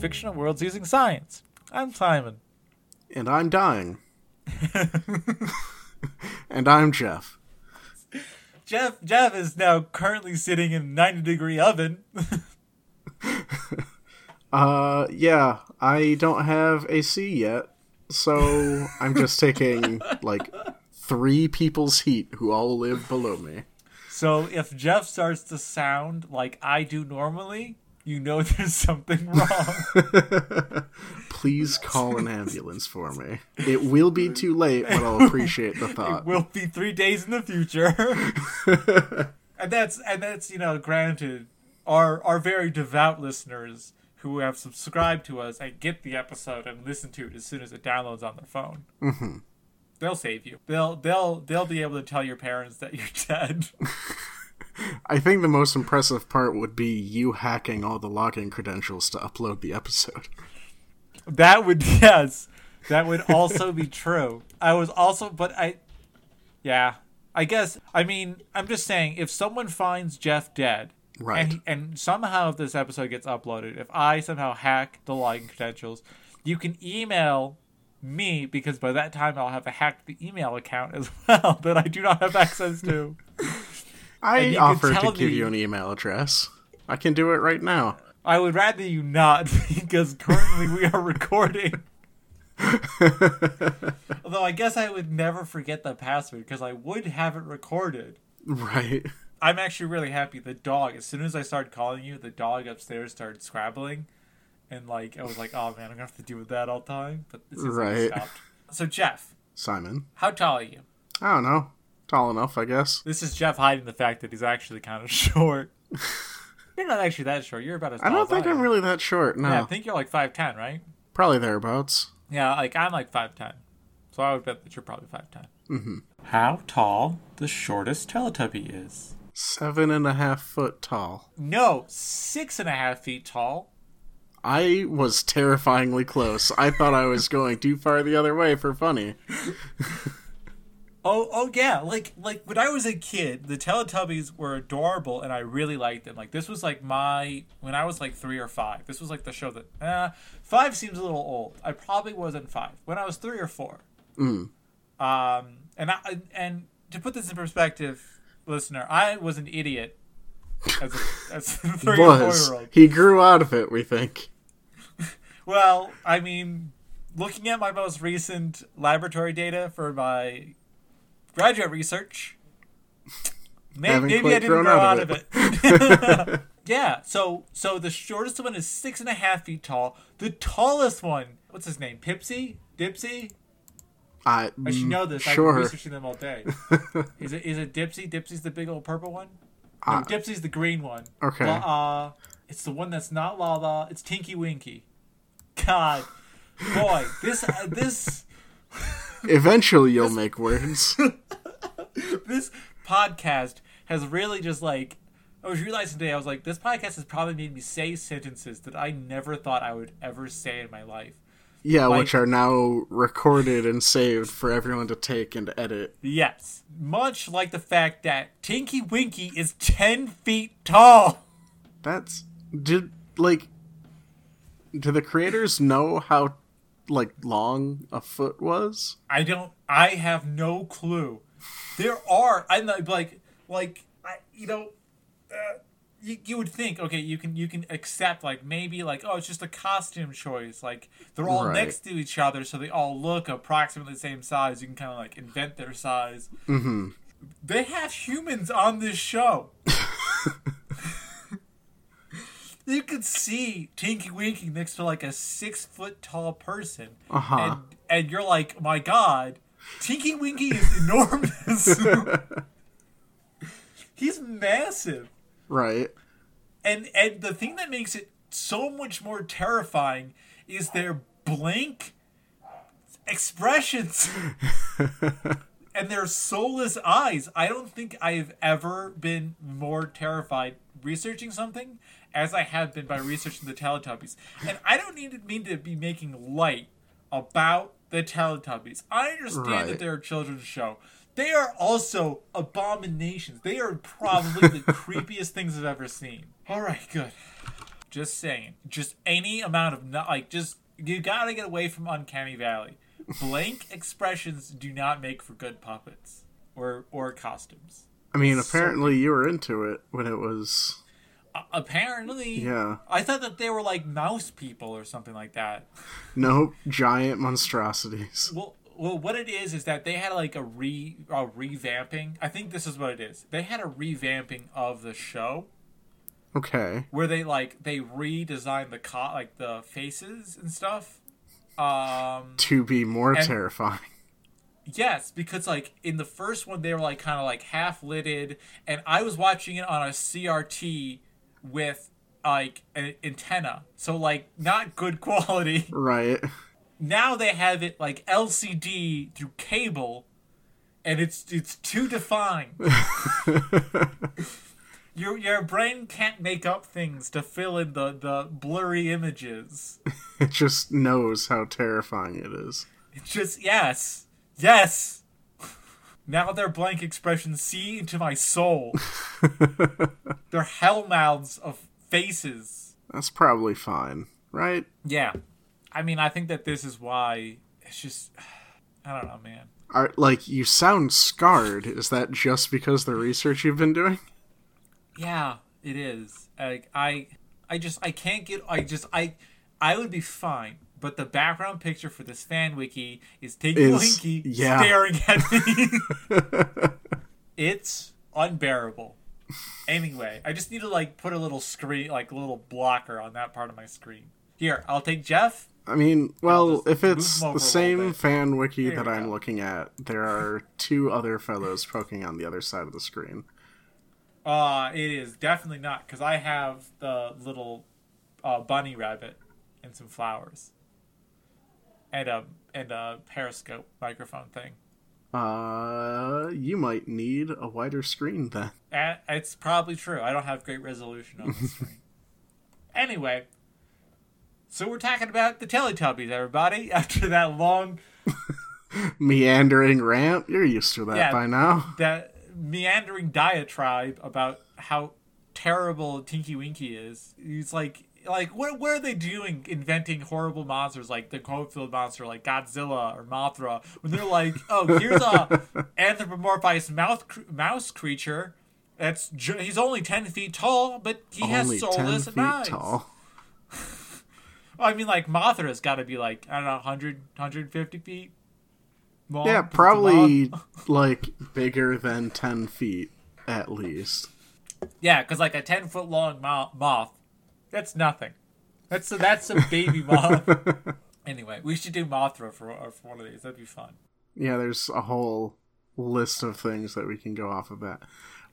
fictional worlds using science. I'm Simon. And I'm dying. and I'm Jeff. Jeff Jeff is now currently sitting in a 90 degree oven. uh yeah, I don't have AC yet. So I'm just taking like three people's heat who all live below me. So if Jeff starts to sound like I do normally, you know there's something wrong. Please call an ambulance for me. It will be too late, but I'll appreciate the thought. It will be three days in the future. and that's and that's, you know, granted, our our very devout listeners who have subscribed to us and get the episode and listen to it as soon as it downloads on their phone. Mm-hmm. They'll save you. They'll they'll they'll be able to tell your parents that you're dead. I think the most impressive part would be you hacking all the login credentials to upload the episode. That would yes. That would also be true. I was also but I yeah. I guess I mean I'm just saying if someone finds Jeff dead Right. and and somehow if this episode gets uploaded, if I somehow hack the login credentials, you can email me because by that time I'll have hacked the email account as well that I do not have access to. I offered to give me- you an email address. I can do it right now. I would rather you not because currently we are recording. Although I guess I would never forget the password because I would have it recorded. Right. I'm actually really happy. The dog, as soon as I started calling you, the dog upstairs started scrabbling. And like I was like, oh man, I'm gonna have to deal with that all the time. But this is Right. stopped. So Jeff, Simon. how tall are you? I don't know. Tall enough, I guess. This is Jeff hiding the fact that he's actually kind of short. You're not actually that short. You're about as I don't as think I I'm am. really that short. No. Yeah, I think you're like five ten, right? Probably thereabouts. Yeah, like I'm like five ten, so I would bet that you're probably five ten. Mm-hmm. How tall the shortest Teletubby is? Seven and a half foot tall. No, six and a half feet tall. I was terrifyingly close. I thought I was going too far the other way for funny. Oh, oh yeah, like like when I was a kid, the Teletubbies were adorable, and I really liked them. Like this was like my when I was like three or five. This was like the show that uh, five seems a little old. I probably wasn't five when I was three or four. Mm. Um, and I and to put this in perspective, listener, I was an idiot as a, as a three or four Was. year old. He grew out of it, we think. Well, I mean, looking at my most recent laboratory data for my graduate research, may- Haven't maybe I didn't grow out out of of it. yeah, so so the shortest one is six and a half feet tall. The tallest one, what's his name? Pipsy? Dipsy? I, I should know this. I've Sure. been researching them all day. is it is it Dipsy? Dipsy's the big old purple one. No, Uh, Dipsy's the green one. Okay. Uh, it's the one that's not Laa-Laa. It's Tinky Winky. God, boy, this uh, this Eventually, you'll make words. this podcast has really just like I was realizing today. I was like, this podcast has probably made me say sentences that I never thought I would ever say in my life. Yeah, Like- which are now recorded and saved for everyone to take and edit. Yes, much like the fact that Tinky Winky is ten feet tall. That's did like do the creators know how like long a foot was? I don't. I have no clue. There are. I'm not, like like I you know. Uh, you, you would think okay you can you can accept like maybe like oh it's just a costume choice like they're all Right. next to each other so they all look approximately the same size you can kind of like invent their size Mm-hmm. they have humans on this show you could see Tinky Winky next to like a six foot tall person Uh-huh. and and you're like my god Tinky Winky is enormous he's massive Right. and and the thing that makes it so much more terrifying is their blank expressions and their soulless eyes. I don't think I've ever been more terrified researching something as I have been by researching the Teletubbies. And I don't need to mean to be making light about the Teletubbies. I understand Right. that they're a children's show. They are also abominations. They are probably the creepiest things I've ever seen. All right, good. Just saying. Just any amount of not like just you gotta get away from Uncanny Valley. Blank expressions do not make for good puppets or or costumes. I mean, apparently you were into it when it was. Uh, apparently, Yeah. I thought that they were like mouse people or something like that. Nope, giant monstrosities. Well, well, what it is is that they had like a re a revamping. I think this is what it is. They had a revamping of the show Okay. where they like they redesigned the co- like the faces and stuff. Um, To be more And- terrifying. yes, because like in the first one they were like kind of like half lidded, and I was watching it on a CRT with like an antenna, so like not good quality. Right. now they have it like LCD through cable, and it's it's too defined. your your brain can't make up things to fill in the the blurry images. It just knows how terrifying it is. It just yes, yes. Now their blank expressions see into my soul. They're hell mouths of faces. That's probably fine, right? Yeah, I mean, I think that this is why it's just. I don't know, man. Are, like, you sound scarred. Is that just because the research you've been doing? Yeah, it is. Like I, I just I can't get. I just I, I would be fine. But the background picture for this fan wiki is Tinky Is- Winky yeah. staring at me. it's unbearable. Anyway, I just need to like put a little screen, like a little blocker on that part of my screen. Here, I'll take Jeff. I mean, well, if it's move 'em over the same fan wiki that I'm go. looking at, there are two other fellows poking on the other side of the screen. Uh, it is definitely not because I have the little uh, bunny rabbit and some flowers and a and a periscope microphone thing. Uh, you might need a wider screen then. Uh, it's probably true. I don't have great resolution on the screen. anyway, so we're talking about the Teletubbies, everybody. After that long, Meandering rant, you're used to that Yeah. by now. that meandering diatribe about how terrible Tinky Winky is. He's like, like, what, what are they doing inventing horrible monsters like the Cloverfield monster, like Godzilla or Mothra, when they're like, oh, here's a anthropomorphized mouse, mouse creature. That's he's only ten feet tall, but he Only has 10 soulless feet minds. tall. Well, I mean, like Mothra's got to be like I don't know, 100, 150 feet. Long, Yeah, if it's a probably like bigger than 10 feet at least. Yeah, because like a ten foot long moth, that's nothing. That's a, that's a baby moth. anyway, we should do Mothra for uh, for one of these. That'd be fun. Yeah, there's a whole list of things that we can go off of that.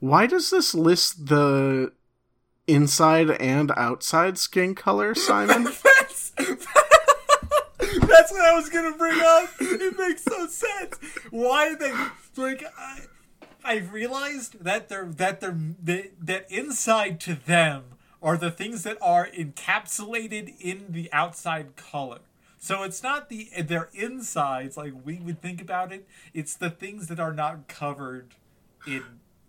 Why does this list the inside and outside skin color, Simon? that's that's what I was gonna bring up. It makes no sense. Why they like I I realized that they're that they're that, that inside to them are the things that are encapsulated in the outside color. So it's not the their insides like we would think about it. It's the things that are not covered in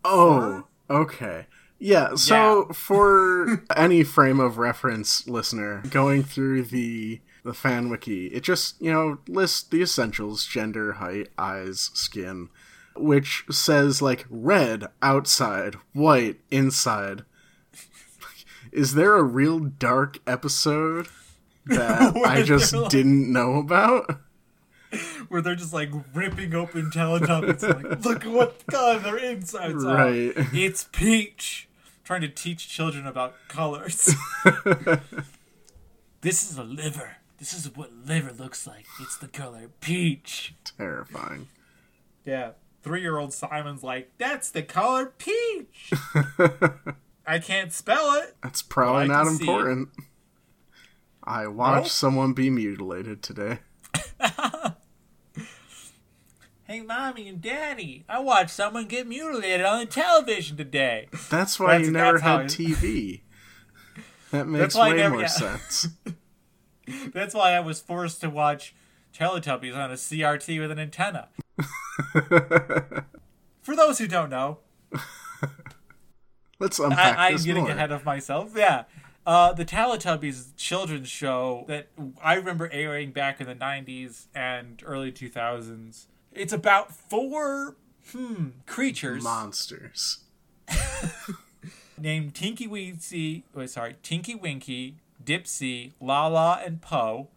Oh, okay. Yeah, so Yeah. for any frame of reference listener going through the the fan wiki, it just, you know, lists the essentials, gender, height, eyes, skin, which says like red outside, white inside. Is there a real dark episode that I just like- didn't know about? where they're just like ripping open Teletubbies. like, look at what color their insides are. Right. It's peach. Trying to teach children about colors. this is a liver. This is what liver looks like. It's the color peach. Terrifying. Yeah. Three year old Simon's like, that's the color peach. I can't spell it. That's probably not can see it. important. I watched Nope. someone be mutilated today. Hey, mommy and daddy, I watched someone get mutilated on the television today. That's why That's- you never had TV. That makes way never- more yeah. sense. That's why I was forced to watch Teletubbies on a CRT with an antenna. For those who don't know, Let's unpack I, I'm getting more. ahead of myself. Yeah. Uh, the Teletubbies children's show that I remember airing back in the 90s and early 2000s. It's about four hmm creatures Monsters. named Tinky Winky, wait, sorry, Tinky Winky, Dipsy, Laa-Laa, and Po.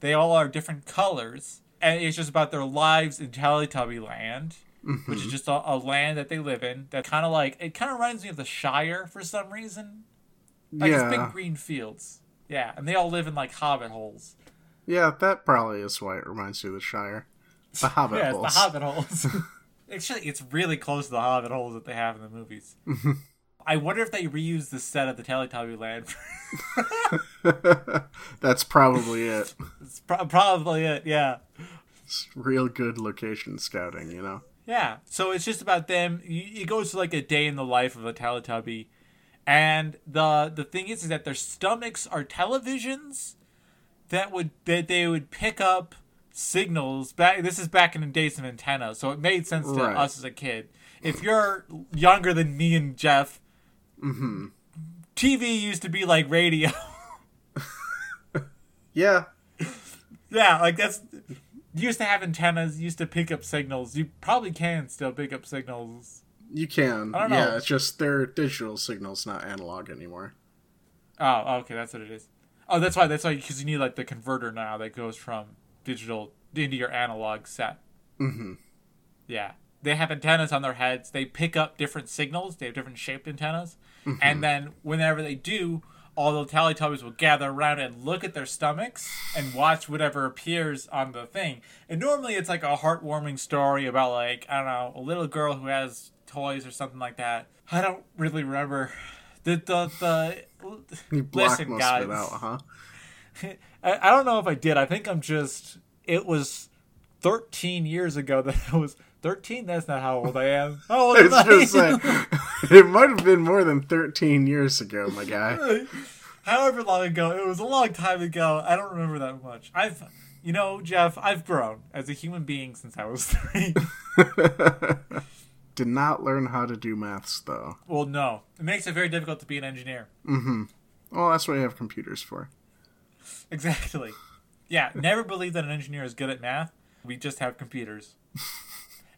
They all are different colors, and it's just about their lives in Teletubby Land, which is mm-hmm. just a, a land that they live in. That kind of like it kind of reminds me of the Shire for some reason. Like it's yeah. big green fields. Yeah, and they all live in like hobbit holes. Yeah, that probably is why it reminds you of the Shire. The Hobbit yeah, holes. the hobbit holes. Actually, it's really close to the hobbit holes that they have in the movies. Mm-hmm. I wonder if they reused the set of the Teletubby Land. That's probably it. it's pro- probably it. Yeah. It's real good location scouting, you know? Yeah. So it's just about them. It goes to like a day in the life of a Teletubby, and the the thing is, is that their stomachs are televisions that would that they would pick up signals back. This is back in the days of antennas, so it made sense to Right. us as a kid. If you're younger than me and Jeff, mm-hmm. TV used to be like radio. Yeah. yeah, like that's. Used to have antennas, used to pick up signals. You probably can still pick up signals You can. I don't know. Yeah, it's just they're digital signals, not analog anymore. Oh, okay, that's what it is. Oh, that's why. That's why because you need like the converter now that goes from digital into your analog set. Mm-hmm. Yeah, they have antennas on their heads. They pick up different signals. They have different shaped antennas, and then whenever they do, all the Teletubbies will gather around and look at their stomachs and watch whatever appears on the thing. And normally it's like a heartwarming story about like I don't know a little girl who has toys or something like that. I don't really remember. The the the. Listen, guys. out, huh? I, I don't know if I did. I think I'm just. It was 13 years ago that I was 13. That's not how old I am. How old am It's I? just like it might have been more than thirteen years ago, my guy. However long ago, it was a long time ago. I don't remember that much. I've, you know, Jeff, I've grown as a human being since I was three. Did not learn how to do maths though. well, no, it makes it very difficult to be an engineer. Mm hmm. Well, that's what you have computers for. Exactly. Yeah, never believe that an engineer is good at math. We just have computers.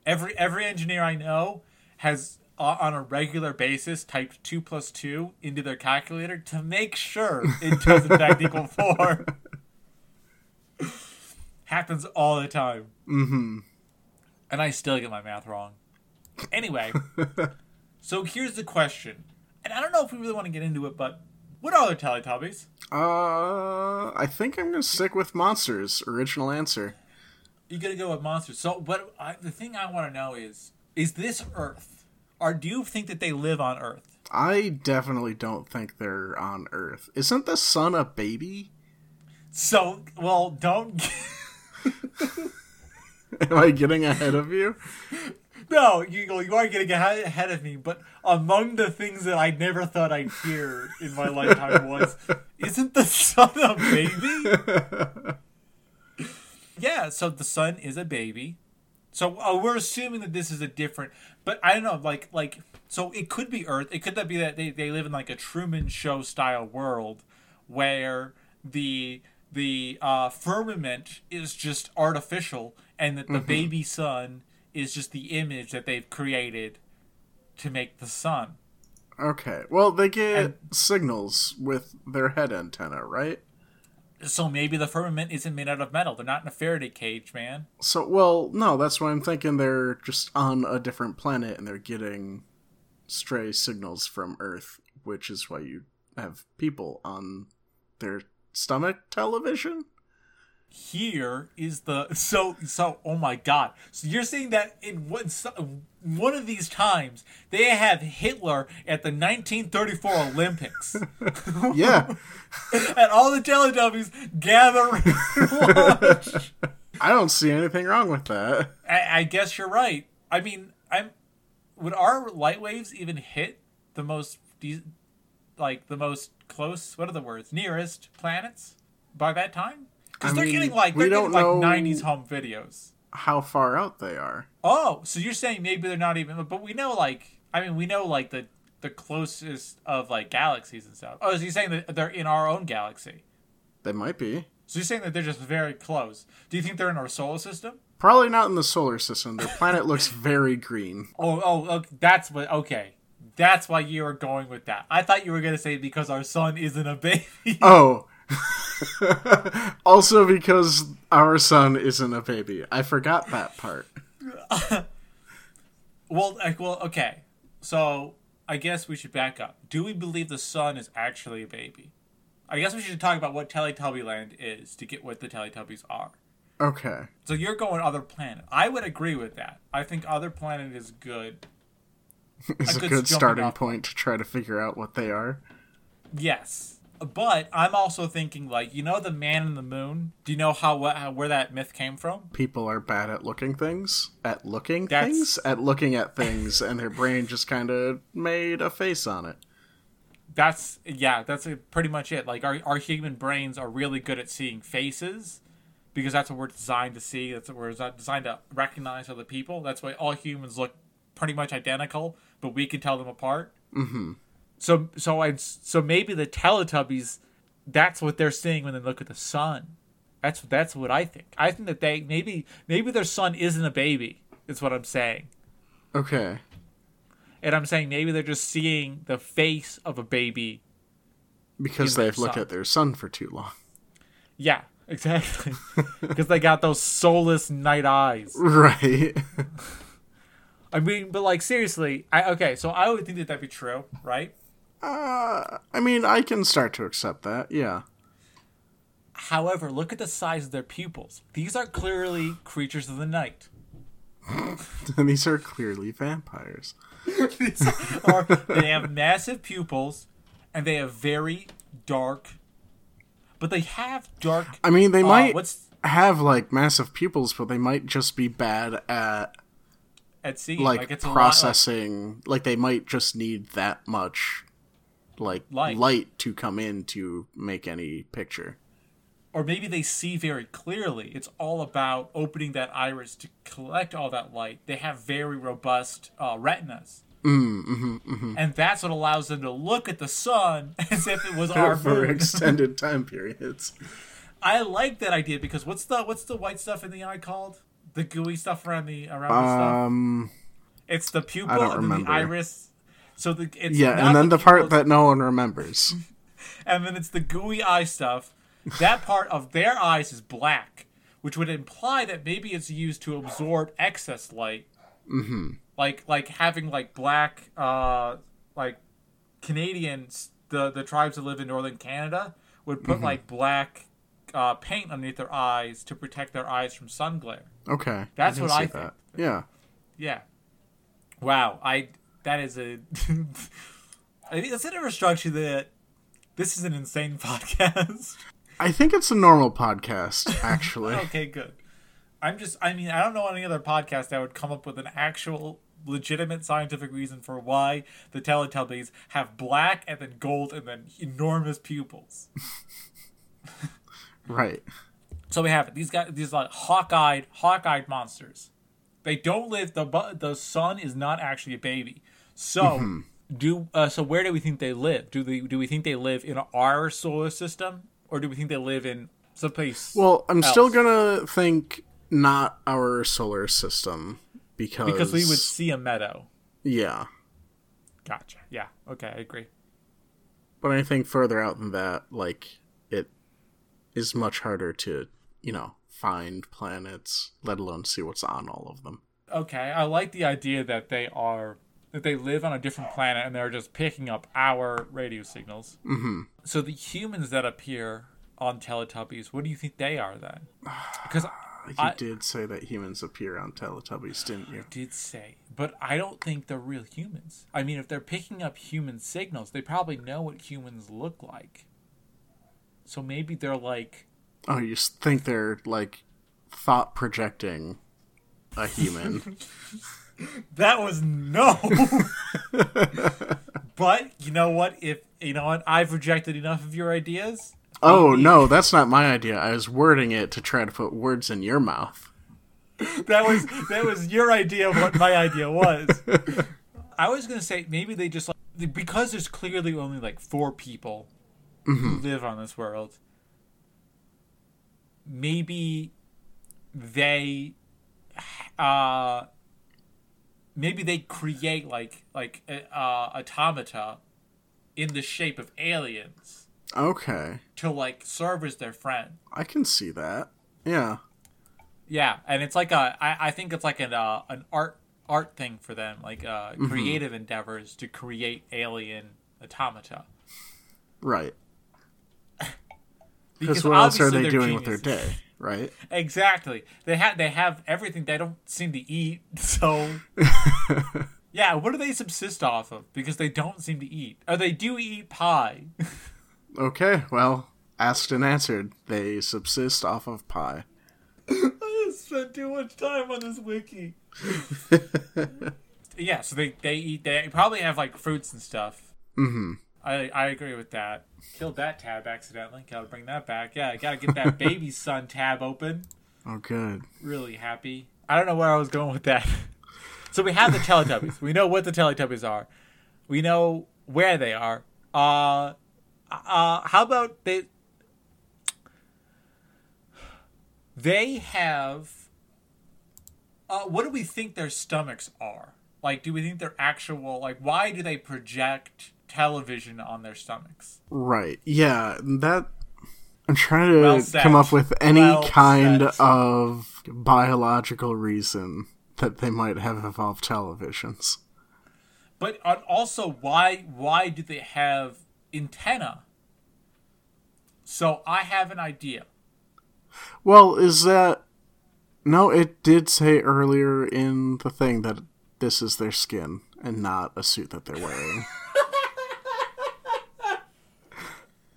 Every every engineer I know has uh, on a regular basis typed two plus two into their calculator to make sure it does in fact equal four. Happens all the time. Mm-hmm. And I still get my math wrong. Anyway, so here's the question. And I don't know if we really want to get into it, but what are the Teletubbies? Uh, I think I'm gonna stick with monsters. Original answer. You gotta go with monsters. So, what I, the thing I want to know is: is this Earth, or do you think that they live on Earth? I definitely don't think they're on Earth. Isn't the sun a baby? So, well, don't. Am I getting ahead of you? no, you you are getting ahead ahead of me. But among the things that I never thought I'd hear in my lifetime was, isn't the sun a baby? yeah. So the sun is a baby. So uh, we're assuming that this is a different, but I don't know, like like so it could be Earth. It could that be that they, they live in like a Truman Show style world where the the uh, firmament is just artificial, and that the baby sun is just the image that they've created to make the sun. Okay. Well, they get And- signals with their head antenna, right? So maybe the firmament isn't made out of metal. They're not in a Faraday cage, man. So, well, no, that's why I'm thinking they're just on a different planet and they're getting stray signals from Earth, which is why you have people on their stomach television. Here is the so so oh my god so you're saying that in one one of these times they have hitler at the 1934 olympics Yeah. and all the teletubbies gather watch. I don't see anything wrong with that. I, I guess you're right i mean i'm would our light waves even hit the most like the most close what are the words nearest planets by that time because they're mean, getting like they're getting don't like 90s home videos How far out they are. Oh, so you're saying maybe they're not even, but we know like I mean we know like the the closest of like galaxies and stuff. Oh, is he saying that they're in our own galaxy? They might be. So you're saying that they're just very close. Do you think they're in our solar system? Probably not in the solar system. Their planet looks very green. Oh, oh, okay. that's what. Okay, that's why you were going with that. I thought you were gonna say because our sun isn't a baby. Oh. also because our son isn't a baby. I forgot that part. well, like, well, okay. So I guess we should back up. Do we believe the sun is actually a baby? I guess we should talk about what Teletubby Land is to get what the Teletubbies are. Okay. So you're going other planet. I would agree with that. I think other planet is good. is a, good good starting point to try to figure out what they are. Yes. But I'm also thinking like, you know the man in the moon? Do you know how, what, how where that myth came from? People are bad at looking things, at looking That's- things, at looking at things, and their brain just kind of made a face on it. That's yeah, that's uh, pretty much it. Like our our human brains are really good at seeing faces because that's what we're designed to see. That's what we're designed to recognize other people. That's why all humans look pretty much identical, but we can tell them apart. Mm-hmm. So so I so maybe the Teletubbies, that's what they're seeing when they look at the sun. That's that's what I think. I think that they maybe maybe their son isn't a baby. Is what I'm saying. Okay. And I'm saying maybe they're just seeing the face of a baby Because they've looked at their son for too long. Yeah, exactly. Because they got those soulless night eyes. Right. I mean, but like seriously, I okay. So I would think that that'd be true, right? Uh, I mean, I can start to accept that. Yeah. However, look at the size of their pupils. These are clearly creatures of the night. And these are clearly vampires. Are, they have massive pupils, and they have very dark. But they have dark. I mean, they uh, might what's have like massive pupils, but they might just be bad at at sea? like, it's a lot, processing. like, they might just need that much like Light. light to come in to make any picture. or maybe they see very clearly. It's all about opening that iris to collect all that light. They have very robust uh, retinas. Mm, And that's what allows them to look at the sun as if it was our for moon. extended time periods. I like that idea because what's the what's the white stuff in the eye called? The gooey stuff around the around the stuff. Um, It's the pupil and the iris. So the it's yeah, and then the, part that no one remembers. and then it's the gooey eye stuff. That part of their eyes is black, which would imply that maybe it's used to absorb excess light. Mm-hmm. Like like having like black, uh, like Canadians, the the tribes that live in northern Canada would put like black uh, paint underneath their eyes to protect their eyes from sun glare. Okay, That's can what I that. think. Yeah, Yeah. Wow. I that is a. I think that's an instruction that this is an insane podcast. I think it's a normal podcast actually. okay, good. I'm just. I mean, I don't know any other podcast that would come up with an actual legitimate scientific reason for why the Teletubbies have black and then gold and then enormous pupils. right. So we have it. These guys, these like hawk-eyed, hawk-eyed monsters. They don't live. the The sun is not actually a baby. So do uh, so. Where do we think they live? Do they do we think they live in our solar system, or do we think they live in someplace? Well, I'm still gonna think not our solar system because because we would see a meadow. yeah. Gotcha. Yeah. Okay, I agree. But I think further out than that, like it is much harder to, you know, find planets, let alone see what's on all of them. Okay, I like the idea that they are that they live on a different planet and they're just picking up our radio signals. Mm-hmm. So the humans that appear on Teletubbies, what do you think they are then? Because You I- did say that humans appear on Teletubbies, didn't you? did say, but I don't think they're real humans. I mean, if they're picking up human signals, they probably know what humans look like. So maybe they're like, Oh, you think they're like thought projecting a human? that was no. but you know what? If you know what, I've rejected enough of your ideas. oh no, that's not my idea. I was wording it to try to put words in your mouth. That was that was your idea of what my idea was. I was gonna say maybe they just like because there's clearly only like four people who live on this world. Maybe they, uh, maybe they create like like uh, automata in the shape of aliens Okay. to like serve as their friend. I can see that. Yeah. Yeah, and it's like a I, I think it's like an uh, an art art thing for them, like uh, creative endeavors to create alien automata. Right. Because what else are they doing with their day? Right. Exactly. They have they have everything they don't seem to eat. So yeah, what do they subsist off of? Because they don't seem to eat. Or they do eat pie. Okay. Well, asked and answered. They subsist off of pie. I just spent too much time on this wiki. yeah, so they they eat. They probably have like fruits and stuff. Mm-hmm. I I agree with that. Killed that tab accidentally. Gotta bring that back. Yeah, gotta get that baby son tab open. Oh, good. Really happy. I don't know where I was going with that. so we have the Teletubbies. we know what the Teletubbies are. We know where they are. Uh, uh, how about they? They have. Uh, what do we think their stomachs are? Like, do we think they're actual? Like, why do they project television on their stomachs? Right. Yeah. That. I'm trying to Well come up with any Well kind said. of biological reason that they might have evolved televisions. But also, why why do they have antenna? So I have an idea. Well, is that. No, it did say earlier in the thing that this is their skin and not a suit that they're wearing.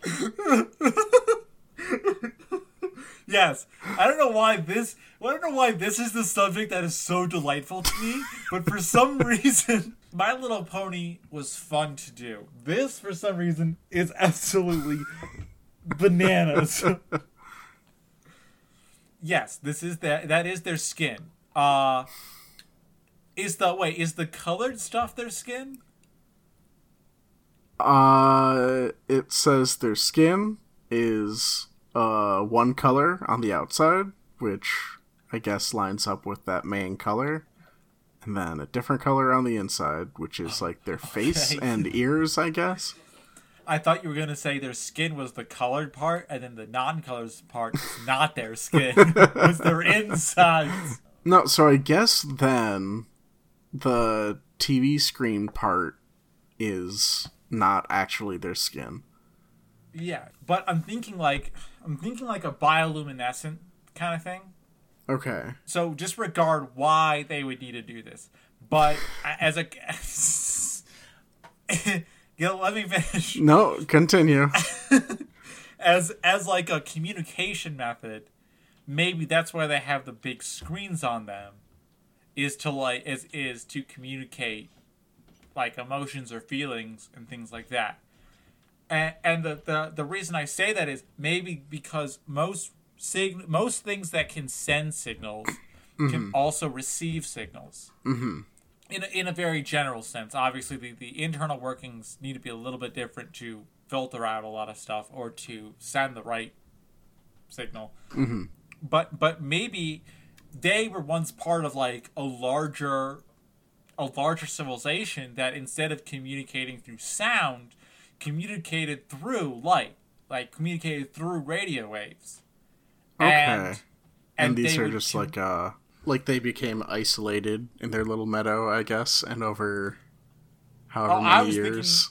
Yes, I don't know why this. I don't know why this is the subject that is so delightful to me. But for some reason, My Little Pony was fun to do. This, for some reason, is absolutely bananas. yes, this is that. That is their skin. Uh, is the wait? Is the colored stuff their skin? Uh, it says their skin is uh one color on the outside, which I guess lines up with that main color, and then a different color on the inside, which is like their face Okay. and ears, I guess. I thought you were gonna say their skin was the colored part, and then the non-colored part is not their skin. was their insides. No, so I guess then the TV screen part is not actually their skin. Yeah, but I'm thinking like I'm thinking like a bioluminescent kind of thing. Okay. So just regard why they would need to do this. But as a yeah, let me finish. No, continue. As as like a communication method, maybe that's why they have the big screens on them, is to like is is to communicate like emotions or feelings and things like that. And and the the, the reason I say that is maybe because most sig- most things that can send signals can also receive signals. Mm-hmm. In a, in a very general sense, obviously the, the internal workings need to be a little bit different to filter out a lot of stuff or to send the right signal. Mm-hmm. But but maybe they were once part of like a larger a larger civilization that instead of communicating through sound, communicated through light, like communicated through radio waves. Okay. And, and these are just com- like uh like they became isolated in their little meadow, I guess, and over however Oh, many years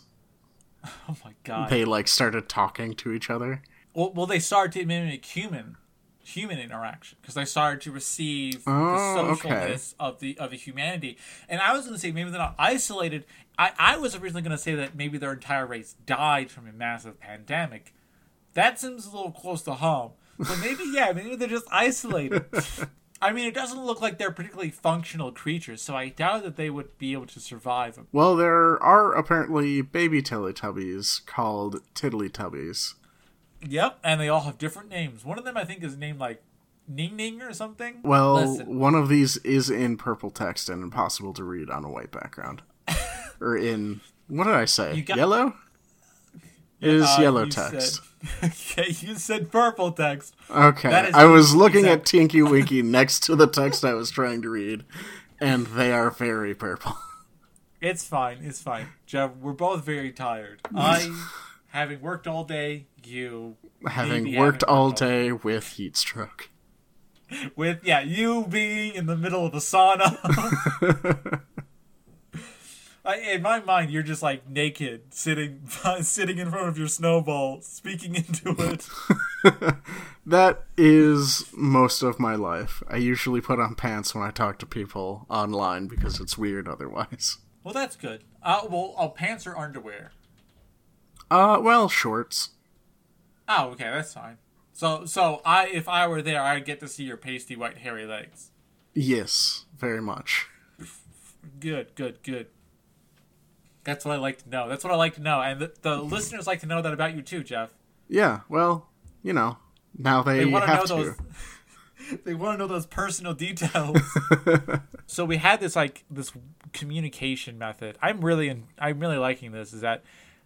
oh my god. they like started talking to each other. well, well, they started to mimic human human interaction because they started to receive Oh, the okay. socialness of the of the humanity. And I was going to say maybe they're not isolated. I I was originally going to say that maybe their entire race died from a massive pandemic. That seems a little close to home. But maybe yeah, maybe they're just isolated. I mean, it doesn't look like they're particularly functional creatures, so I doubt that they would be able to survive. Well, there are apparently baby Teletubbies called Tiddlytubbies. Yep, and they all have different names. One of them I think is named like Ning Ning or something. Well, Listen. one of these is in purple text and impossible to read on a white background. or in What did I say? Got- yellow? It is Uh, yellow text. Said, okay, you said purple text. Okay. I was the looking at Tinky Winky next to the text I was trying to read, and they are very purple. It's fine. It's fine. Jeff, we're both very tired. I, having worked all day, you Having worked all worked day with heat stroke. with yeah, you being in the middle of a sauna. I, in my mind, you're just like naked, sitting sitting in front of your snowball, speaking into it. That is most of my life. I usually put on pants when I talk to people online because it's weird otherwise. Well, that's good. Uh, well, oh, pants or underwear? Uh, well, shorts. Oh, okay, that's fine. So, so I, if I were there, I'd get to see your pasty white hairy legs. Yes, very much. Good, good, good. That's what I like to know. That's what I like to know, and the, the listeners like to know that about you too, Jeff. Yeah, well, you know, now they, They want to have know those. they want to know those personal details. so we had this like this communication method. I'm really in, I'm really liking this. Is that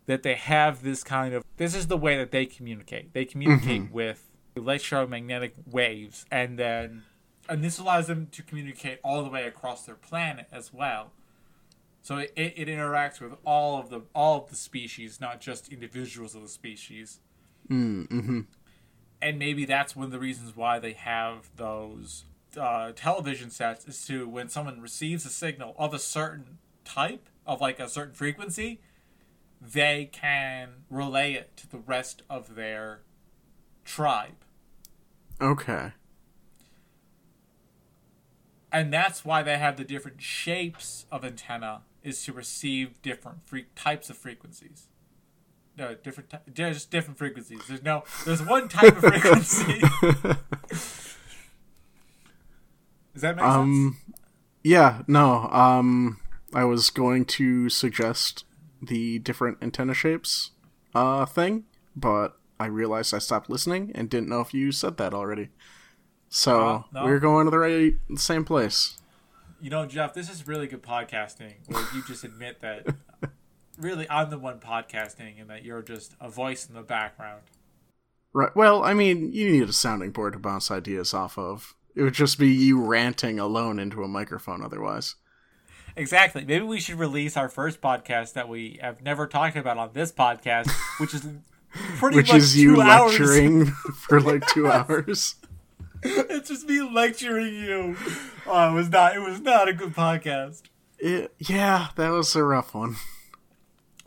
that they have this kind of this is the way that they communicate. They communicate with electromagnetic waves, and then and this allows them to communicate all the way across their planet as well. So it, it, it interacts with all of the all of the species, not just individuals of the species Mm, mm-hmm. and maybe that's one of the reasons why they have those uh, television sets is to when someone receives a signal of a certain type of like a certain frequency they can relay it to the rest of their tribe Okay. and that's why they have the different shapes of antenna is to receive different fre- types of frequencies no different ty- there's different frequencies there's no there's one type of frequency does that make sense Um, yeah, no. Um, I was going to suggest the different antenna shapes, uh, thing, but I realized I stopped listening and didn't know if you said that already. So Uh, no. we're going to the right, same place. You know, Jeff, this is really good podcasting where you just admit that really I'm the one podcasting and that you're just a voice in the background. Right. Well, I mean, you need a sounding board to bounce ideas off of. It would just be you ranting alone into a microphone otherwise. Exactly. Maybe we should release our first podcast that we have never talked about on this podcast, which is pretty Which much is you two hours. lecturing for like two hours. it's just me lecturing you. Oh, it was not. It was not a good podcast. It, yeah, that was a rough one.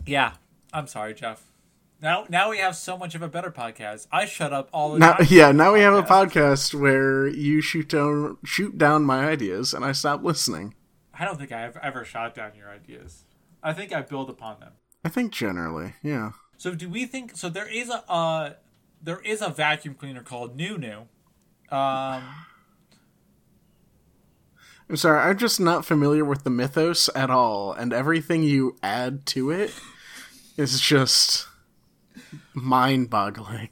Yeah, I'm sorry, Jeff. Now, now we have so much of a better podcast. I shut up all the Now, time. yeah, now we have a podcast where you shoot down shoot down my ideas, and I stop listening. I don't think I've ever shot down your ideas. I think I build upon them. I think generally, yeah. So do we think so there is a uh there is a vacuum cleaner called Noo-Noo. Um I'm sorry, I'm just not familiar with the mythos at all, and everything you add to it is just mind-boggling.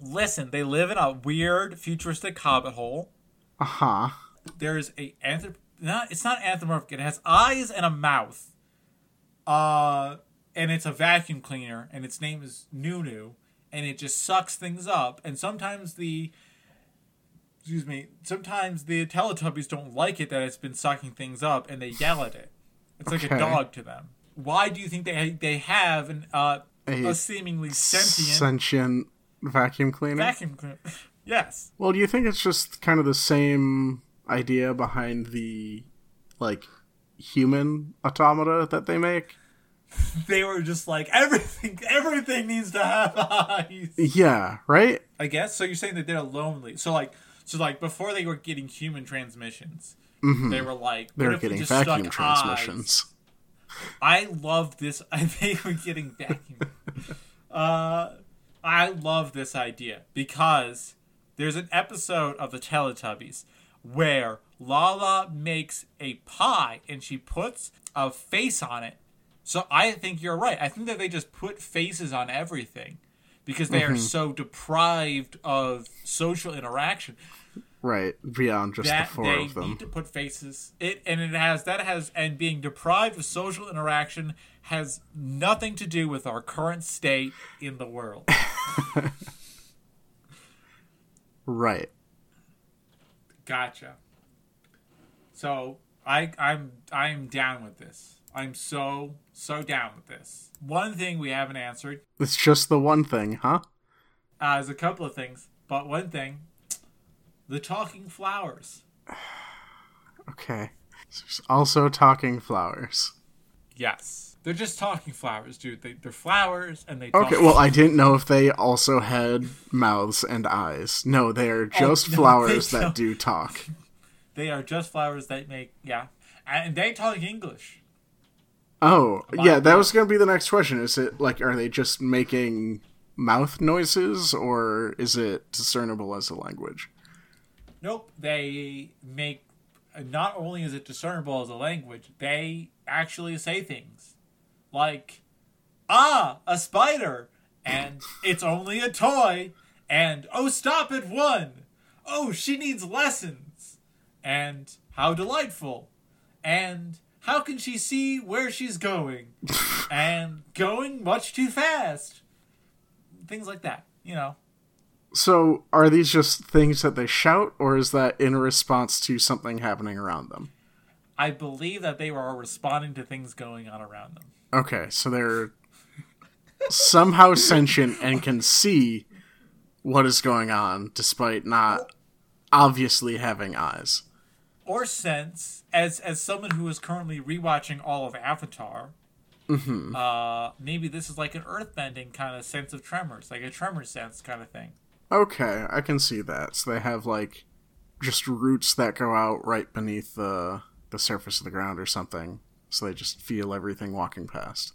listen, they live in a weird futuristic hobbit hole. Uh huh. There's a anthrop not it's not anthropomorphic, it has eyes and a mouth. Uh and it's a vacuum cleaner and its name is Noo-Noo and it just sucks things up and sometimes the excuse me, sometimes the Teletubbies don't like it that it's been sucking things up and they yell at it. It's like a dog to them. Why do you think they they have an uh, A a seemingly sentient Sentient vacuum cleaner. vacuum cleaner? yes. well, do you think it's just kind of the same idea behind the like human automata that they make? They were just like everything. Everything needs to have eyes. Yeah, right? I guess. So you're saying that they're lonely. So like, so like before they were getting human transmissions, they were like they were we getting just vacuum stuck eyes? transmissions. I love this. I think we're getting vacuum. uh, I love this idea because there's an episode of the Teletubbies where Laa-Laa makes a pie and she puts a face on it. So I think you're right. I think that they just put faces on everything because they are mm-hmm. so deprived of social interaction Right, beyond just that the four they of them. need to put faces it and it has that has and being deprived of social interaction has nothing to do with our current state in the world. Right. Gotcha. So I I'm I'm down with this. I'm so so down with this. One thing we haven't answered It's just the one thing, huh? uh, is a couple of things, but one thing, the talking flowers. Okay. There's also talking flowers. Yes, they're just talking flowers, dude. They, they're flowers and they. Talk. Okay, well, I didn't know if they also had mouths and eyes. No, they're just Oh, no, flowers that don't. talk. they are just flowers that make yeah, and they talk English. Oh, yeah, that was going to be the next question. Is it like, are they just making mouth noises or is it discernible as a language? Nope, they make. Not only is it discernible as a language, they actually say things like, "Ah, a spider," and "It's only a toy," and "Oh, stop at one," "Oh, she needs lessons," and "How delightful," and "How can she see where she's going?" and "Going much too fast." Things like that, you know. So, are these just things that they shout or is that in response to something happening around them? I believe that they were responding to things going on around them. Okay, so they're somehow sentient and can see what is going on despite not obviously having eyes. or sense as as someone who is currently rewatching all of Avatar. Uh, maybe this is like an earthbending kind of sense of tremors, like a tremor sense kind of thing. Okay, I can see that. So they have like just roots that go out right beneath the the surface of the ground or something. So they just feel everything walking past.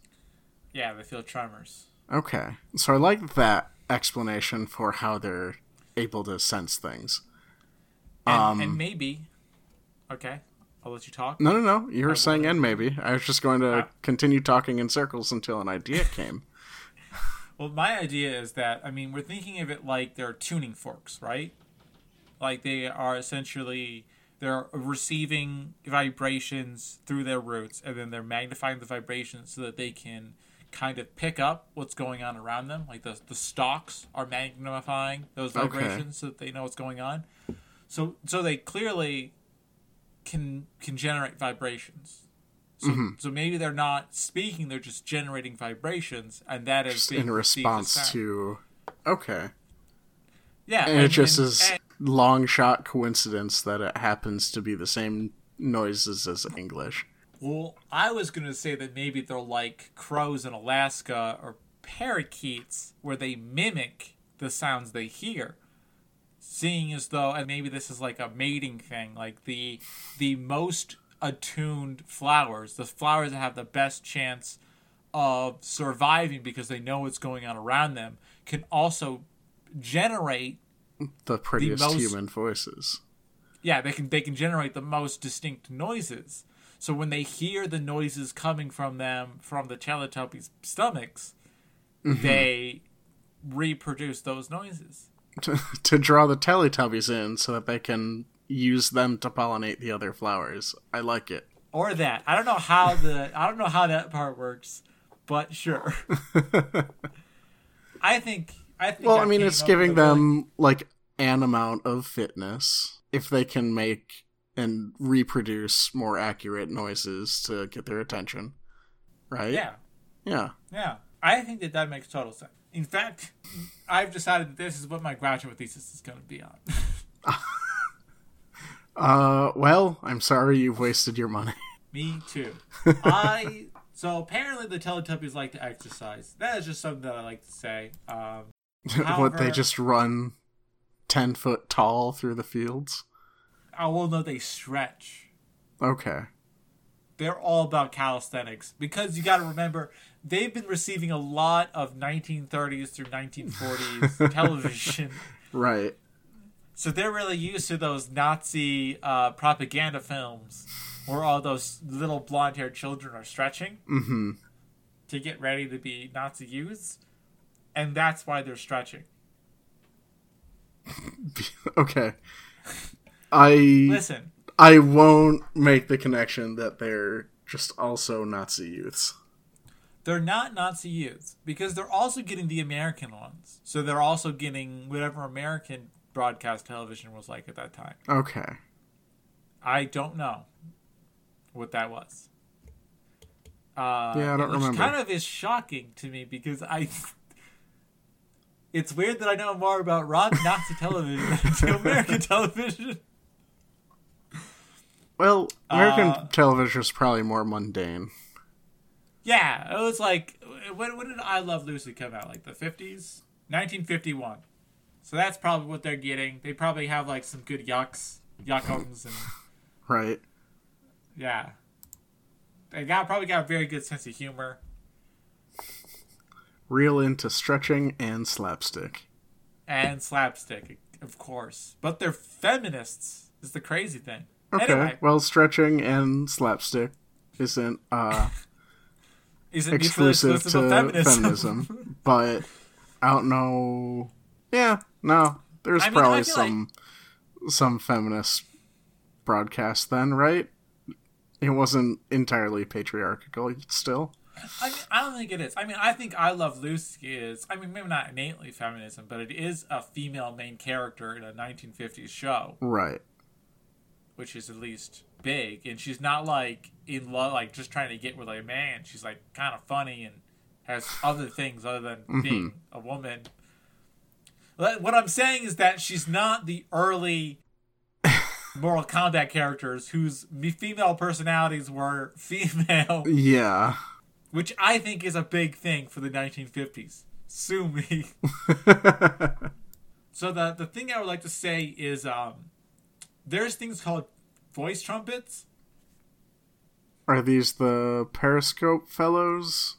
Yeah, they feel tremors. Okay. So I like that explanation for how they're able to sense things. And, Um, and maybe, okay, I'll let you talk. No, no, no. You were saying and maybe. I was just going to Ah. continue talking in circles until an idea came. Well, my idea is that I mean we're thinking of it like they're tuning forks, right? Like they are essentially they're receiving vibrations through their roots, and then they're magnifying the vibrations so that they can kind of pick up what's going on around them. Like the the stalks are magnifying those Okay. vibrations so that they know what's going on. So so they clearly can can generate vibrations. So, Mm-hmm. so maybe they're not speaking; they're just generating vibrations, and that is in response to. Okay. yeah, And, it just and- is and- long shot coincidence that it happens to be the same noises as English. well, I was gonna say that maybe they're like crows in Alaska or parakeets, where they mimic the sounds they hear, seeing as though, and maybe this is like a mating thing, like the the most attuned flowers, the flowers that have the best chance of surviving because they know what's going on around them, can also generate The prettiest most- human voices. yeah they can they can generate the most distinct noises so when they hear the noises coming from them from the teletubbies stomachs mm-hmm. they reproduce those noises To, to draw the Teletubbies in so that they can use them to pollinate the other flowers. I like it. or that i don't know how the i don't know how that part works but sure i think i think Well, I I mean, it's giving them like an amount of fitness if they can make and reproduce more accurate noises to get their attention, right? yeah Yeah. yeah i think that that makes total sense in fact i've decided that this is what my graduate thesis is going to be on Uh, well, I'm sorry you've wasted your money. Me too. I so apparently the Teletubbies like to exercise. That is just something that I like to say. Um, what they just run ten foot tall through the fields? I will know they stretch. Okay. They're all about calisthenics because you got to remember they've been receiving a lot of 1930s through 1940s television, Right. so they're really used to those Nazi uh, propaganda films where all those little blonde-haired children are stretching Mm-hmm. to get ready to be Nazi youths, and that's why they're stretching. Okay. I Listen, I won't make the connection that they're just also Nazi youths. they're not Nazi youths because they're also getting the American ones. So they're also getting whatever American broadcast television was like at that time. Okay. I don't know what that was. Uh, Yeah, I don't which remember. kind of is shocking to me because I. It's weird that I know more about rock Nazi television than American television. Well, American Uh, television is probably more mundane. Yeah, it was like when, when did I Love Lucy come out? Like the fifties, nineteen fifty one. So that's probably what they're getting. They probably have like some good yucks, yuckums, and Right. yeah, they got probably got a very good sense of humor. Real into stretching and slapstick. and slapstick, of course. But they're feminists. Is the crazy thing. Okay. Anyway, Well, stretching and slapstick isn't uh, is it mutually exclusive to feminism? feminism, but I don't know. Yeah, no. There's I mean, probably some some feminist broadcast then, right? It wasn't entirely patriarchal still. I mean, I don't think it is. I mean, I think I Love Lucy is. I mean, maybe not innately feminism, but it is a female main character in a 1950s show, Right. which is at least big. And she's not like in love, like just trying to get with a man. She's like kind of funny and has other things other than mm-hmm. being a woman. What what I'm saying is that she's not the early Mortal Kombat characters whose female personalities were female, Yeah. Which I think is a big thing for the 1950s. Sue me. So the the thing I would like to say is um, there's things called voice trumpets. Are these the Periscope fellows?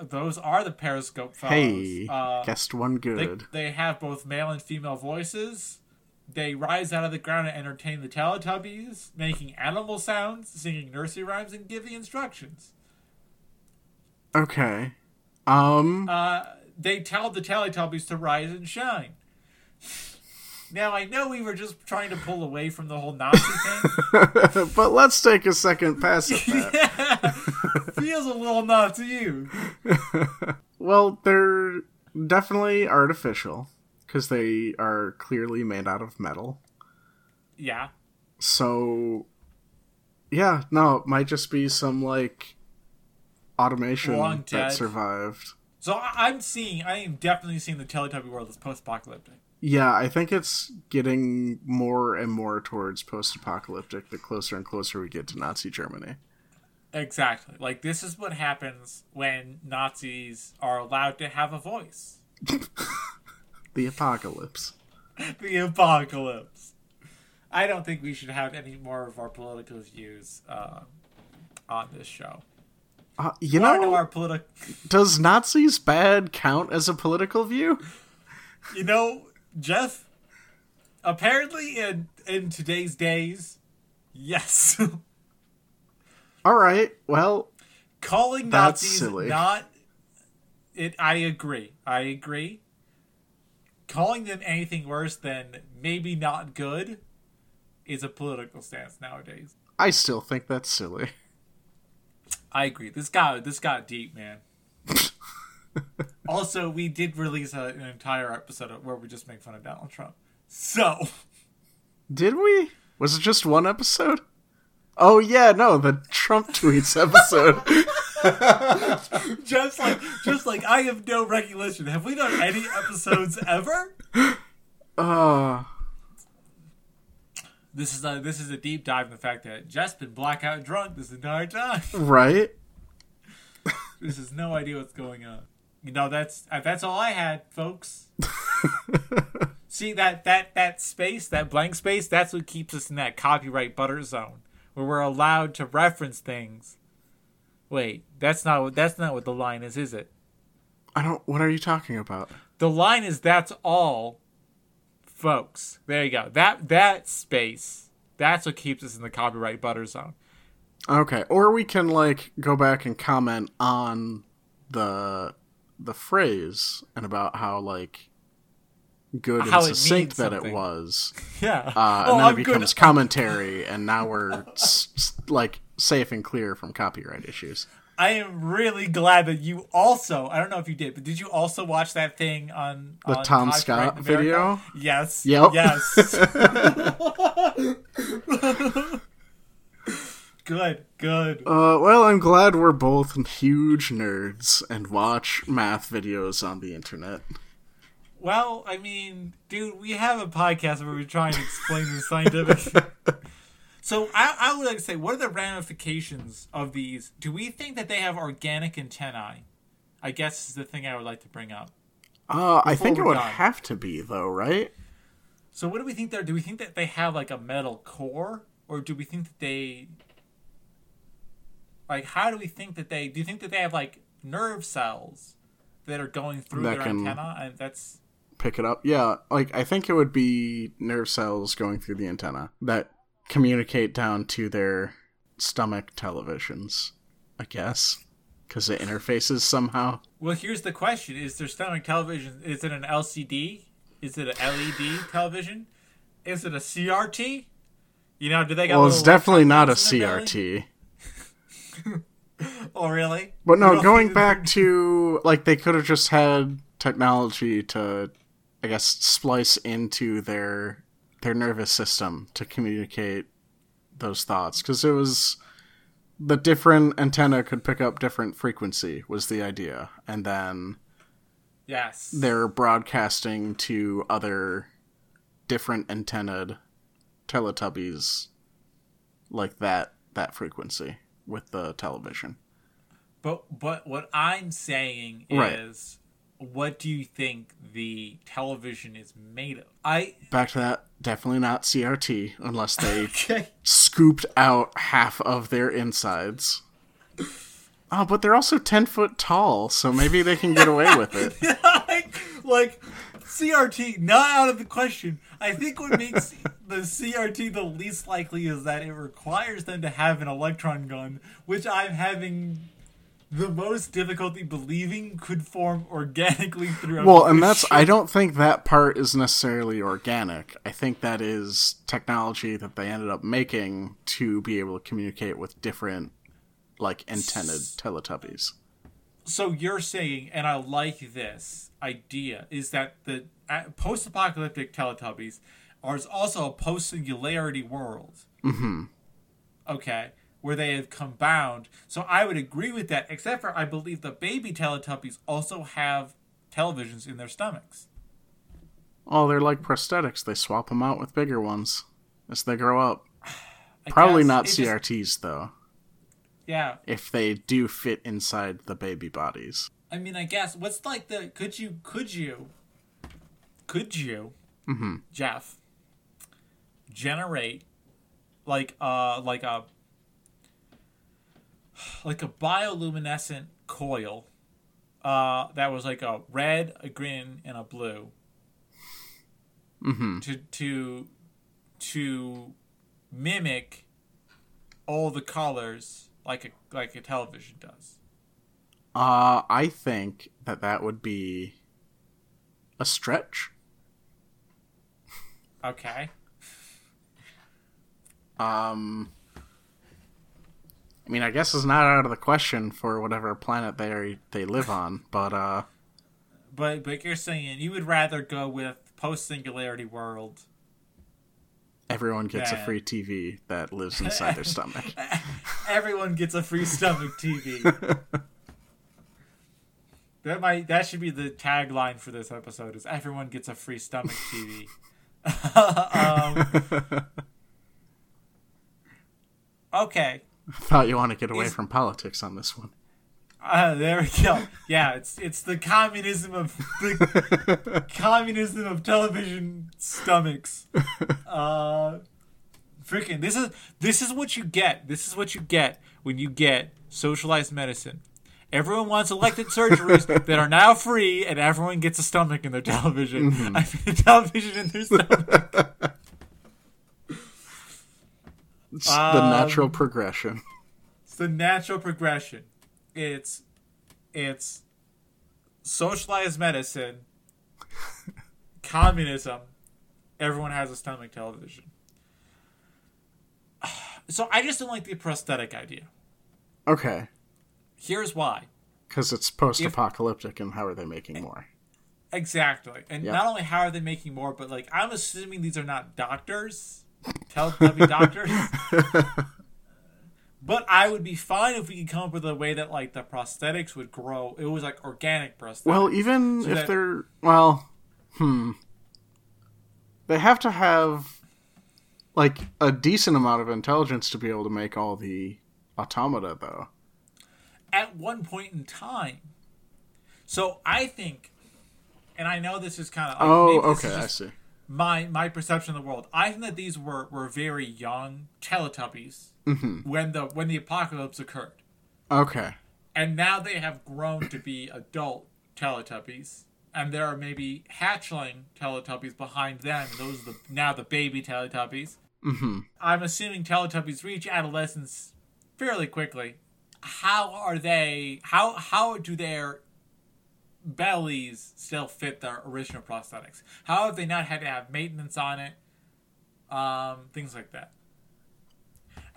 Those are the Periscope fellows. Hey, uh, guessed one they, good. they have both male and female voices. They rise out of the ground and entertain the Teletubbies, making animal sounds, singing nursery rhymes, and giving instructions. Okay. Um. Uh, they tell the Teletubbies to rise and shine. Now I know we were just trying to pull away from the whole Nazi thing. but let's take a second pass at that. Feels a little Nazi. to you. well, they're definitely artificial because they are clearly made out of metal. Yeah. So, yeah, no, it might just be some like automation Long that survived. So I'm seeing, I am definitely seeing the Teletubby world as post-apocalyptic. Yeah, I think it's getting more and more towards post-apocalyptic the closer and closer we get to Nazi Germany. Exactly. Like this is what happens when Nazis are allowed to have a voice. The apocalypse. the apocalypse. I don't think we should have any more of our political views uh, on this show. Uh, you know political. does Nazis bad count as a political view? You know, Jeff. Apparently, in in today's days, yes, All right, well, calling That's Nazis silly. not. It. I agree. I agree. Calling them anything worse than maybe not good is a political stance nowadays. I still think that's silly. I agree. This got this got deep, man. also, we did release a, an entire episode where we just make fun of Donald Trump. So, Did we? Was it just one episode? Oh yeah, no, the Trump tweets episode. just like just like I have no recollection. Have we done any episodes ever? uh This is a this is a deep dive in the fact that Jeff's been blackout drunk this entire time. right? This has no idea what's going on. You know that's uh, that's all I had, folks. See that that that space, that blank space, that's what keeps us in that copyright butter zone where we're allowed to reference things. Wait, that's not what that's not what the line is, is it? I don't what are you talking about? The line is that's all folks. There you go. That that space, that's what keeps us in the copyright butter zone. Okay, or we can like go back and comment on the the phrase and about how like good How and succinct means that it was. Yeah. Uh, Oh, and then I'm it good. becomes commentary and now we're s- s- like safe and clear from copyright issues. I am really glad that you also. I don't know if you did, but did you also watch that thing on The on Tom Scott video? Yes. Yep. Yes. good. Good. Uh, well, I'm glad we're both huge nerds and watch math videos on the internet. Well, I mean, dude, we have a podcast where we try and explain the scientific. so I, I would like to say, what are the ramifications of these? Do we think that they have organic antennae? I guess is the thing I would like to bring up. Uh, I think it would done. have to be though, right? So what do we think there? Do we think that they have like a metal core, or do we think that they like how do we think that they? Do you think that they have like nerve cells that are going through That their antenna? And that's Pick it up. Yeah, like I think it would be nerve cells going through the antenna that communicate down to their stomach televisions. I guess because it interfaces somehow. well. Here's the question: Is their stomach television? Is it an LCD? Is it an LED television? Is it a CRT? You know, do they got? Well, it's definitely not a electrons in their belly? CRT. Oh, really? But no, going back to like they could have just had technology to, I guess, splice into their their nervous system to communicate those thoughts because it was the different antenna could pick up different frequency was the idea, and then Yes. they're broadcasting to other different antennaed Teletubbies like that that frequency with the television. But but what I'm saying Right. Is, what do you think the television is made of? I Back to that, definitely not CRT unless they okay. scooped out half of their insides. Oh, but they're also 10 foot tall, so maybe they can get away with it. like, like CRT not out of the question. I think what makes the CRT the least likely is that it requires them to have an electron gun, which I'm having the most difficulty believing could form organically through. Well, and that's, evolution. I don't think that part is necessarily organic. I think that is technology that they ended up making to be able to communicate with different, like, antennaed Teletubbies. So you're saying, and I like this idea, is that the post-apocalyptic Teletubbies are also a post-singularity world. Mm-hmm. Okay, where they have come bound. So I would agree with that, except for I believe the baby Teletubbies also have televisions in their stomachs. Oh, they're like prosthetics. They swap them out with bigger ones as they grow up. I Probably not it just- CRTs, though, yeah, if they do fit inside the baby bodies. I mean, I guess what's like the could you could you could you Jeff generate like uh like a like a bioluminescent coil uh that was like a red, a green, and a blue Mm-hmm. to to to mimic all the colors like a like a television does. Uh, I think that that would be a stretch. Okay. Um, I mean, I guess it's not out of the question for whatever planet they they live on, but uh, But but you're saying you would rather go with post singularity world. everyone gets Yeah. a free TV that lives inside their stomach. Everyone gets a free stomach TV. that might that should be the tagline for this episode is everyone gets a free stomach TV. um, okay. I thought you want to get away Is- from politics on this one. Uh, there we go. Yeah, it's it's the communism of the communism of television stomachs. Uh, freaking this is this is what you get. This is what you get when you get socialized medicine. Everyone wants elected surgeries that are now free, and everyone gets a stomach in their television. I mean, a television in their stomach. It's the Um, natural progression. It's the natural progression. It's it's socialized medicine, communism. Everyone has a stomach television. So I just don't like the prosthetic idea. Okay. Here's why. Because it's post-apocalyptic, and how are they making more? Exactly. And Yep. not only how are they making more, but like I'm assuming these are not doctors, Teletubby doctors. But I would be fine if we could come up with a way that like the prosthetics would grow. It was like organic prosthetics. Well, even So if that- they're well, hmm, they have to have like a decent amount of intelligence to be able to make all the automata, though. at one point in time. So I think, and I know this is kind of like, Oh, maybe this is okay, I see. My my perception of the world. I think that these were were very young Teletubbies Mm-hmm. when the when the apocalypse occurred, Okay, and now they have grown to be adult Teletubbies, and there are maybe hatchling Teletubbies behind them. Those are the now the baby Teletubbies. mm-hmm. I'm assuming Teletubbies reach adolescence fairly quickly. How are they? How how do their bellies still fit their original prosthetics? How have they not had to have maintenance on it? Um, things like that.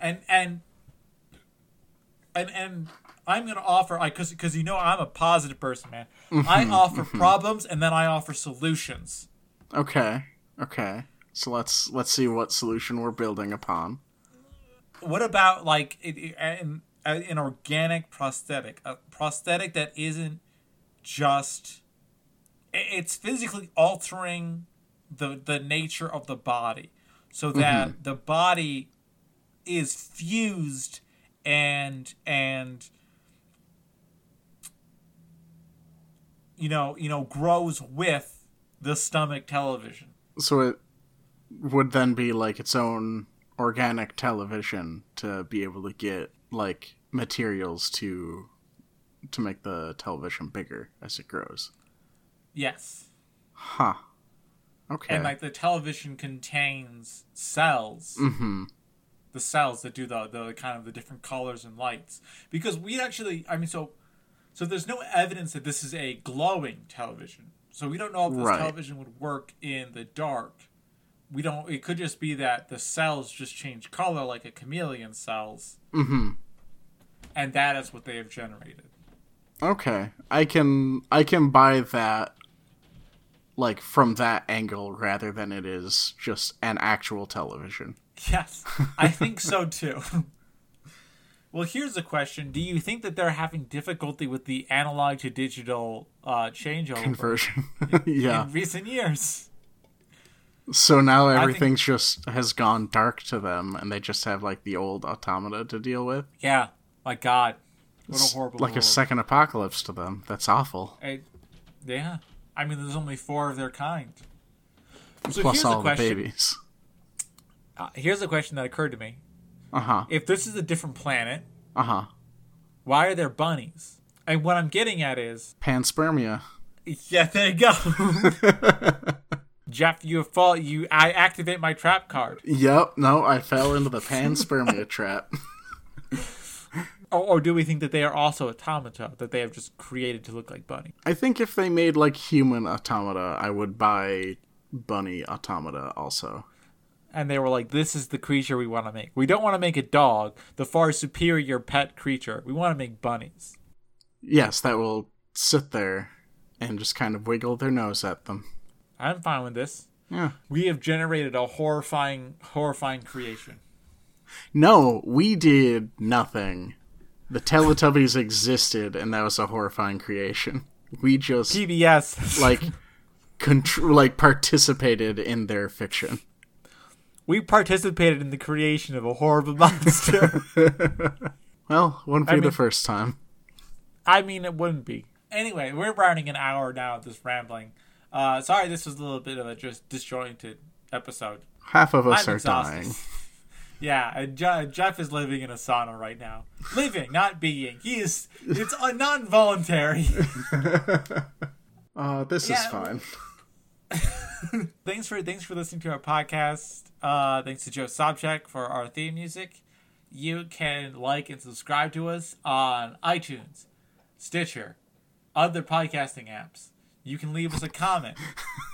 And and and and I'm gonna offer I because because you know I'm a positive person, man. I offer problems and then I offer solutions. Okay, okay. So let's let's see what solution we're building upon. what about like an, an organic prosthetic a prosthetic that isn't just it's physically altering the the nature of the body so mm-hmm. that the body is fused and and you know you know grows with the stomach television. So it would then be like its own organic television to be able to get like materials to to make the television bigger as it grows. yes Huh. Okay. and like the television contains cells mm-hmm. the cells that do the the kind of the different colors and lights because we actually i mean so so there's no evidence that this is a glowing television so we don't know if this Right. television would work in the dark we don't it could just be that the cells just change color like a chameleon cells Mm-hmm. and that is what they have generated Okay. I can I can buy that like from that angle rather than it is just an actual television. yes i think so too well here's the question do you think that they're having difficulty with the analog to digital uh, changeover Conversion. yeah. in recent years So now think- everything's just has gone dark to them and they just have like the old automata to deal with. Yeah, my God, a It's horrible like a second apocalypse to them. That's awful. I- yeah, I mean, there's only four of their kind. So Plus here's all a the question. babies. Uh, here's a question that occurred to me: Uh-huh. If this is a different planet, Uh-huh. why are there bunnies? And what I'm getting at is, Panspermia. yeah, there you go, Jeff. You fall. You, I activate my trap card. Yep, no, I fell into the panspermia trap. Or, or do we think that they are also automata that they have just created to look like bunny? I think if they made like human automata, I would buy bunny automata also. And they were like, "This is the creature we want to make. We don't want to make a dog, the far superior pet creature. We want to make bunnies." Yes, that will sit there and just kind of wiggle their nose at them. I'm fine with this. Yeah. We have generated a horrifying, horrifying creation. No, we did nothing. The Teletubbies existed, and that was a horrifying creation. We just PBS. like contr- like participated in their fiction. we participated in the creation of a horrible monster. Well, wouldn't be I the first time. I mean, it wouldn't be. Anyway, we're running an hour now of this rambling. Uh, sorry, this was a little bit of a just disjointed episode. Half of us I'm are exhausted. dying. Yeah, and Je- Jeff is living in a sauna right now. Living, not being. He is. It's uh, non-voluntary. Uh, this is fine. thanks for thanks for listening to our podcast. Uh, thanks to Joe Sobchak for our theme music. You can like and subscribe to us on iTunes, Stitcher, other podcasting apps. You can leave us a comment.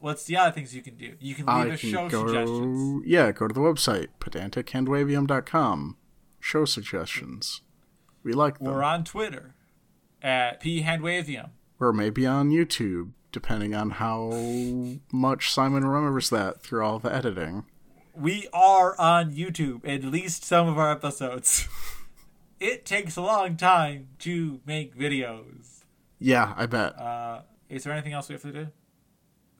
What's the other things you can do? You can leave I can show go. suggestions. Yeah, go to the website pedantichandwavium.com. Show suggestions. We like them. We're on Twitter at phandwavium. Or maybe on YouTube, depending on how much Simon remembers that through all the editing. We are on YouTube, at least some of our episodes. it takes a long time to make videos. Yeah, I bet. Uh, is there anything else we have to do?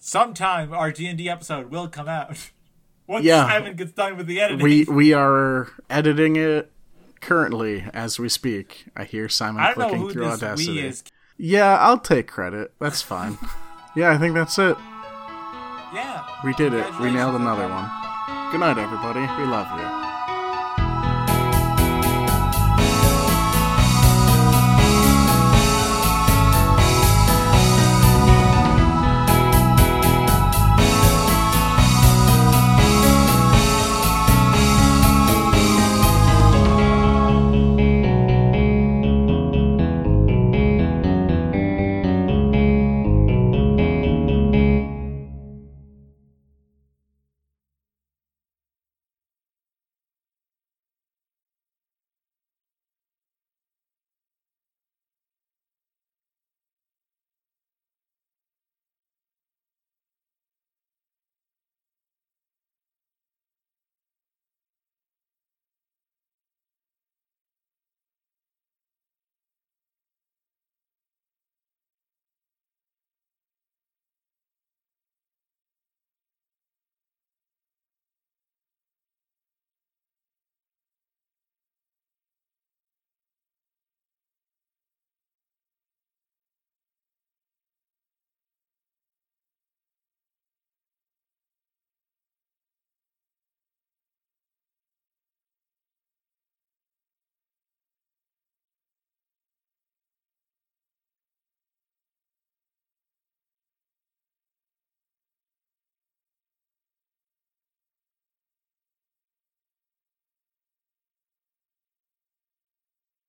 Sometime our D and D episode will come out. Once Yeah. Simon gets done with the editing. we we are editing it currently as we speak. I hear Simon I clicking through Audacity. Yeah, I'll take credit. That's fine. yeah, I think that's it. Yeah. We did it. We nailed another one. Good night, everybody. We love you.